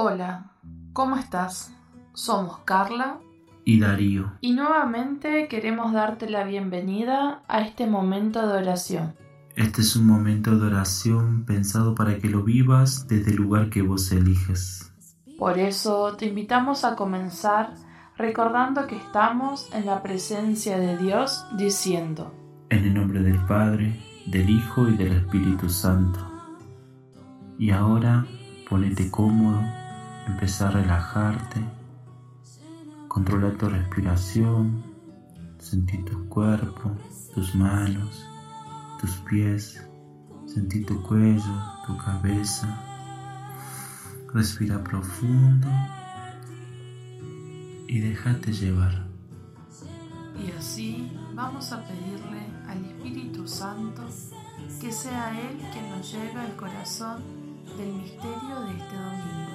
Hola, ¿cómo estás? Somos Carla y Darío. y nuevamente queremos darte la bienvenida a este momento de oración. Este es un momento de oración pensado para que lo vivas desde el lugar que vos eliges. Por eso te invitamos a comenzar recordando que estamos en la presencia de Dios diciendo, En el nombre del Padre, del Hijo y del Espíritu Santo. Y ahora ponete cómodo, empezá a relajarte, controla tu respiración, sentí tu cuerpo, tus manos, tus pies, sentí tu cuello, tu cabeza. Respira profundo y déjate llevar. y así vamos a pedirle al Espíritu Santo que sea Él quien nos lleve al corazón del misterio de este domingo.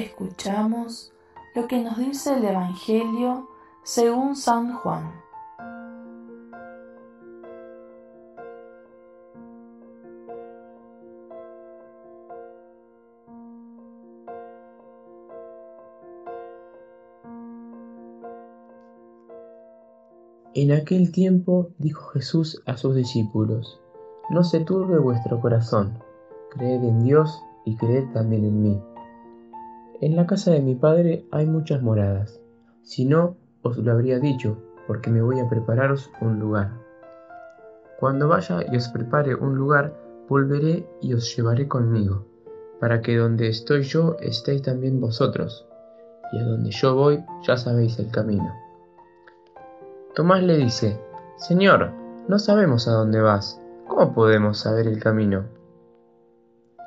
Escuchamos lo que nos dice el Evangelio según San Juan. En aquel tiempo dijo Jesús a sus discípulos, No se turbe vuestro corazón, creed en Dios y creed también en mí. En la casa de mi Padre hay muchas moradas, si no, os lo habría dicho, porque me voy a prepararos un lugar. Cuando vaya y os prepare un lugar, volveré y os llevaré conmigo, para que donde estoy yo estéis también vosotros, y a donde yo voy ya sabéis el camino. Tomás le dice, Señor, no sabemos a dónde vas, ¿cómo podemos saber el camino?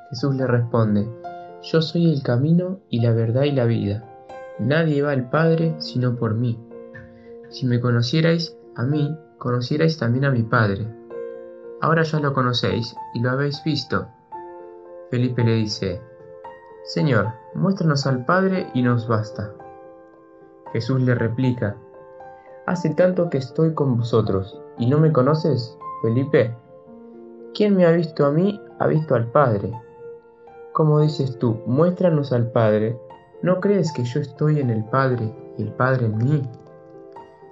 Jesús le responde, Yo soy el camino y la verdad y la vida. Nadie va al Padre sino por mí. Si me conocierais a mí, conocierais también a mi Padre. Ahora ya lo conocéis y lo habéis visto. Felipe le dice, Señor, muéstranos al Padre y nos basta. Jesús le replica, Hace tanto que estoy con vosotros, ¿y no me conoces, Felipe? Quien me ha visto a mí, ha visto al Padre. Como dices tú, muéstranos al Padre, ¿no crees que yo estoy en el Padre y el Padre en mí?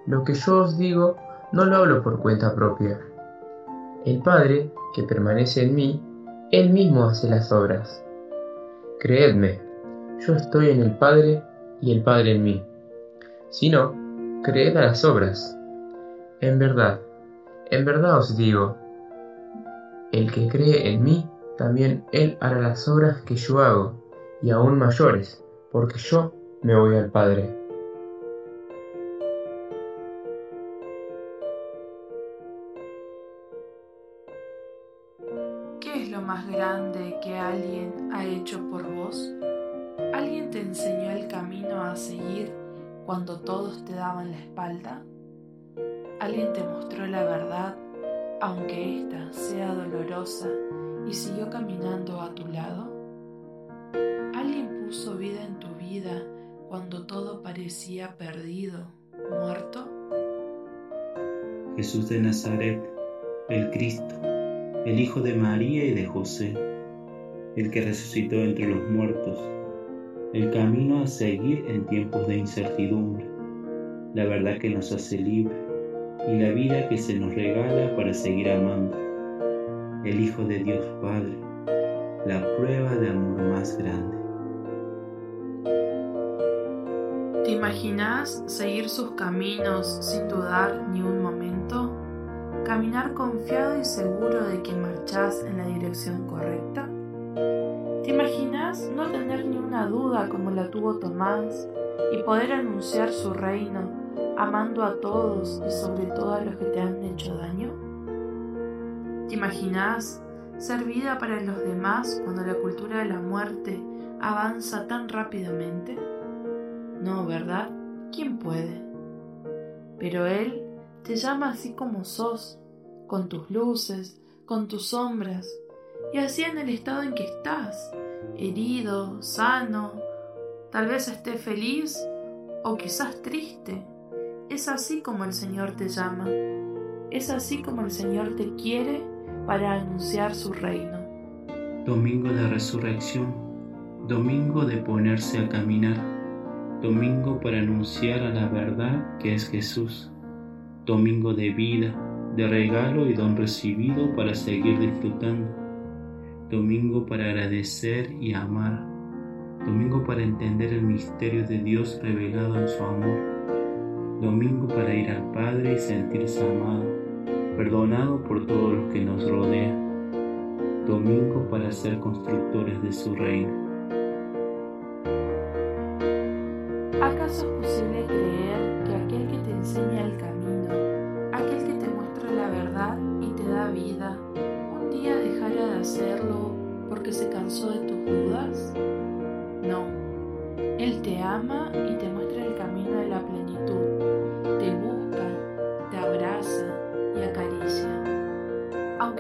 Lo que yo os digo, no lo hablo por cuenta propia. El Padre, que permanece en mí, Él mismo hace las obras. Creedme, yo estoy en el Padre y el Padre en mí. Si no, creed a las obras. En verdad, en verdad os digo, el que cree en mí, también él hará las obras que yo hago, y aún mayores, porque yo me voy al Padre. ¿Qué es lo más grande que alguien ha hecho por vos? ¿Alguien te enseñó el camino a seguir cuando todos te daban la espalda? ¿Alguien te mostró la verdad aunque ésta sea dolorosa y siguió caminando a tu lado? ¿Alguien puso vida en tu vida cuando todo parecía perdido, muerto? Jesús de Nazaret, el Cristo, el Hijo de María y de José, el que resucitó entre los muertos, el camino a seguir en tiempos de incertidumbre, la verdad que nos hace libre y la vida que se nos regala para seguir amando, el Hijo de Dios Padre, la prueba de amor más grande. ¿Te imaginas seguir sus caminos sin dudar ni un momento? ¿Caminar confiado y seguro de que marchás en la dirección correcta? ¿Te imaginas no tener ni una duda como la tuvo Tomás y poder anunciar su reino, amando a todos y sobre todo a los que te han hecho daño? ¿Te imaginas ser vida para los demás cuando la cultura de la muerte avanza tan rápidamente? No, ¿verdad? ¿Quién puede? Pero Él te llama así como sos, con tus luces, con tus sombras, y así en el estado en que estás, herido, sano, tal vez estés feliz o quizás triste. Es así como el Señor te llama, es así como el Señor te quiere para anunciar su reino. Domingo de resurrección, domingo de ponerse a caminar, domingo para anunciar a la verdad que es Jesús, domingo de vida, de regalo y don recibido para seguir disfrutando, domingo para agradecer y amar, domingo para entender el misterio de Dios revelado en su amor, domingo para ir al Padre y sentirse amado, perdonado por todos los que nos rodean, domingo para ser constructores de su reino. ¿Acaso es posible creer que aquel que te enseña el camino, aquel que te muestra la verdad y te da vida, un día dejará de hacerlo porque se cansó de tus dudas? No, Él te ama y te muestra el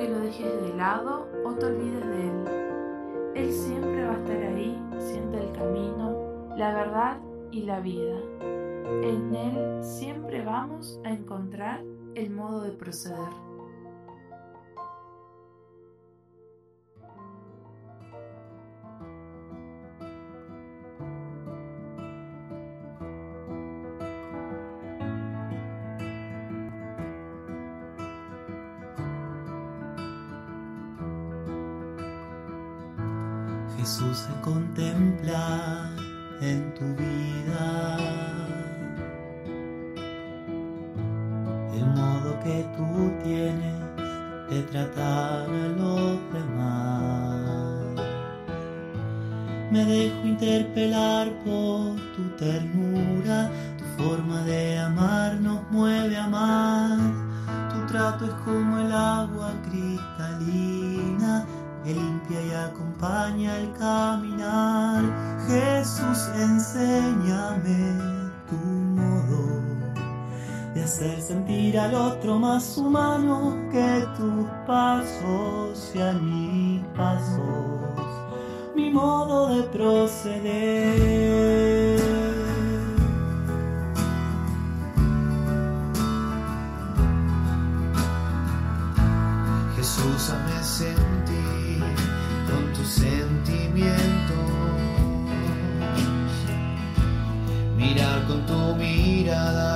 aunque lo dejes de lado o te olvides de Él. Él siempre va a estar ahí, siendo el camino, la verdad y la vida. En Él siempre vamos a encontrar el modo de proceder. Jesús se contempla en tu vida. El modo que tú tienes de tratar a los demás. Me dejo interpelar por tu ternura, tu forma de amar nos mueve a más. Tu trato es como el agua cristalina limpia y acompaña el caminar. Jesús, enséñame tu modo de hacer sentir al otro más humano, que tus pasos sean mis pasos, mi modo de proceder. Mirada,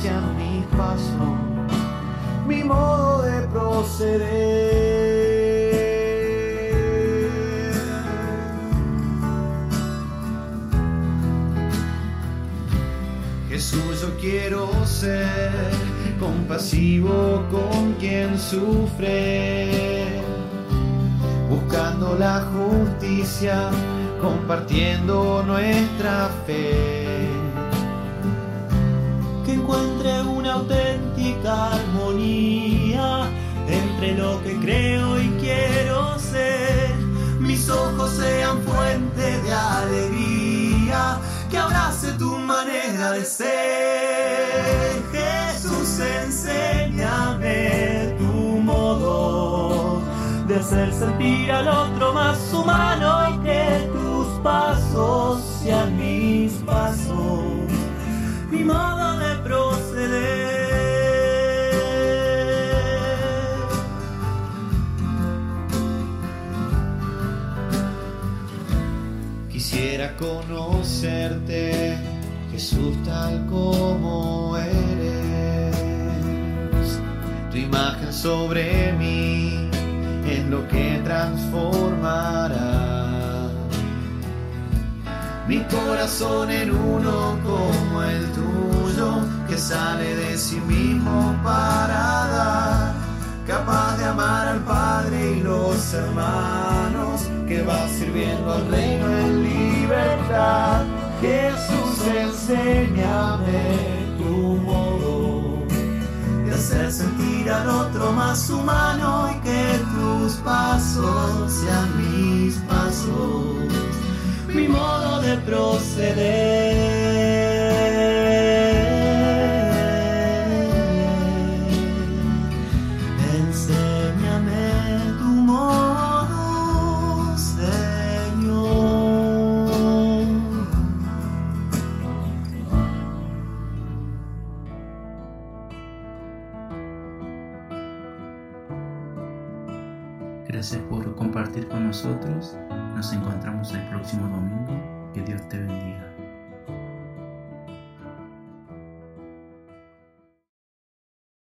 sean mis pasos, mi modo de proceder. Jesús, yo quiero ser compasivo con quien sufre, buscando la justicia, compartiendo nuestra fe. Auténtica armonía entre lo que creo y quiero ser. Mis ojos sean fuente de alegría, que abrace tu manera de ser. Jesús, enséñame tu modo de hacer sentir al otro más humano y que tus pasos sean mis pasos, mi modo conocerte, Jesús, tal como eres. Tu imagen sobre mí es lo que transformará mi corazón en uno como el tuyo, que sale de sí mismo para dar, capaz de amar al Padre y los hermanos, que va sirviendo al reino en libertad. Jesús, enséñame tu modo de hacer sentir al otro más humano y que tus pasos sean mis pasos mi modo de proceder. nosotros. Nos encontramos el próximo domingo. Que Dios te bendiga.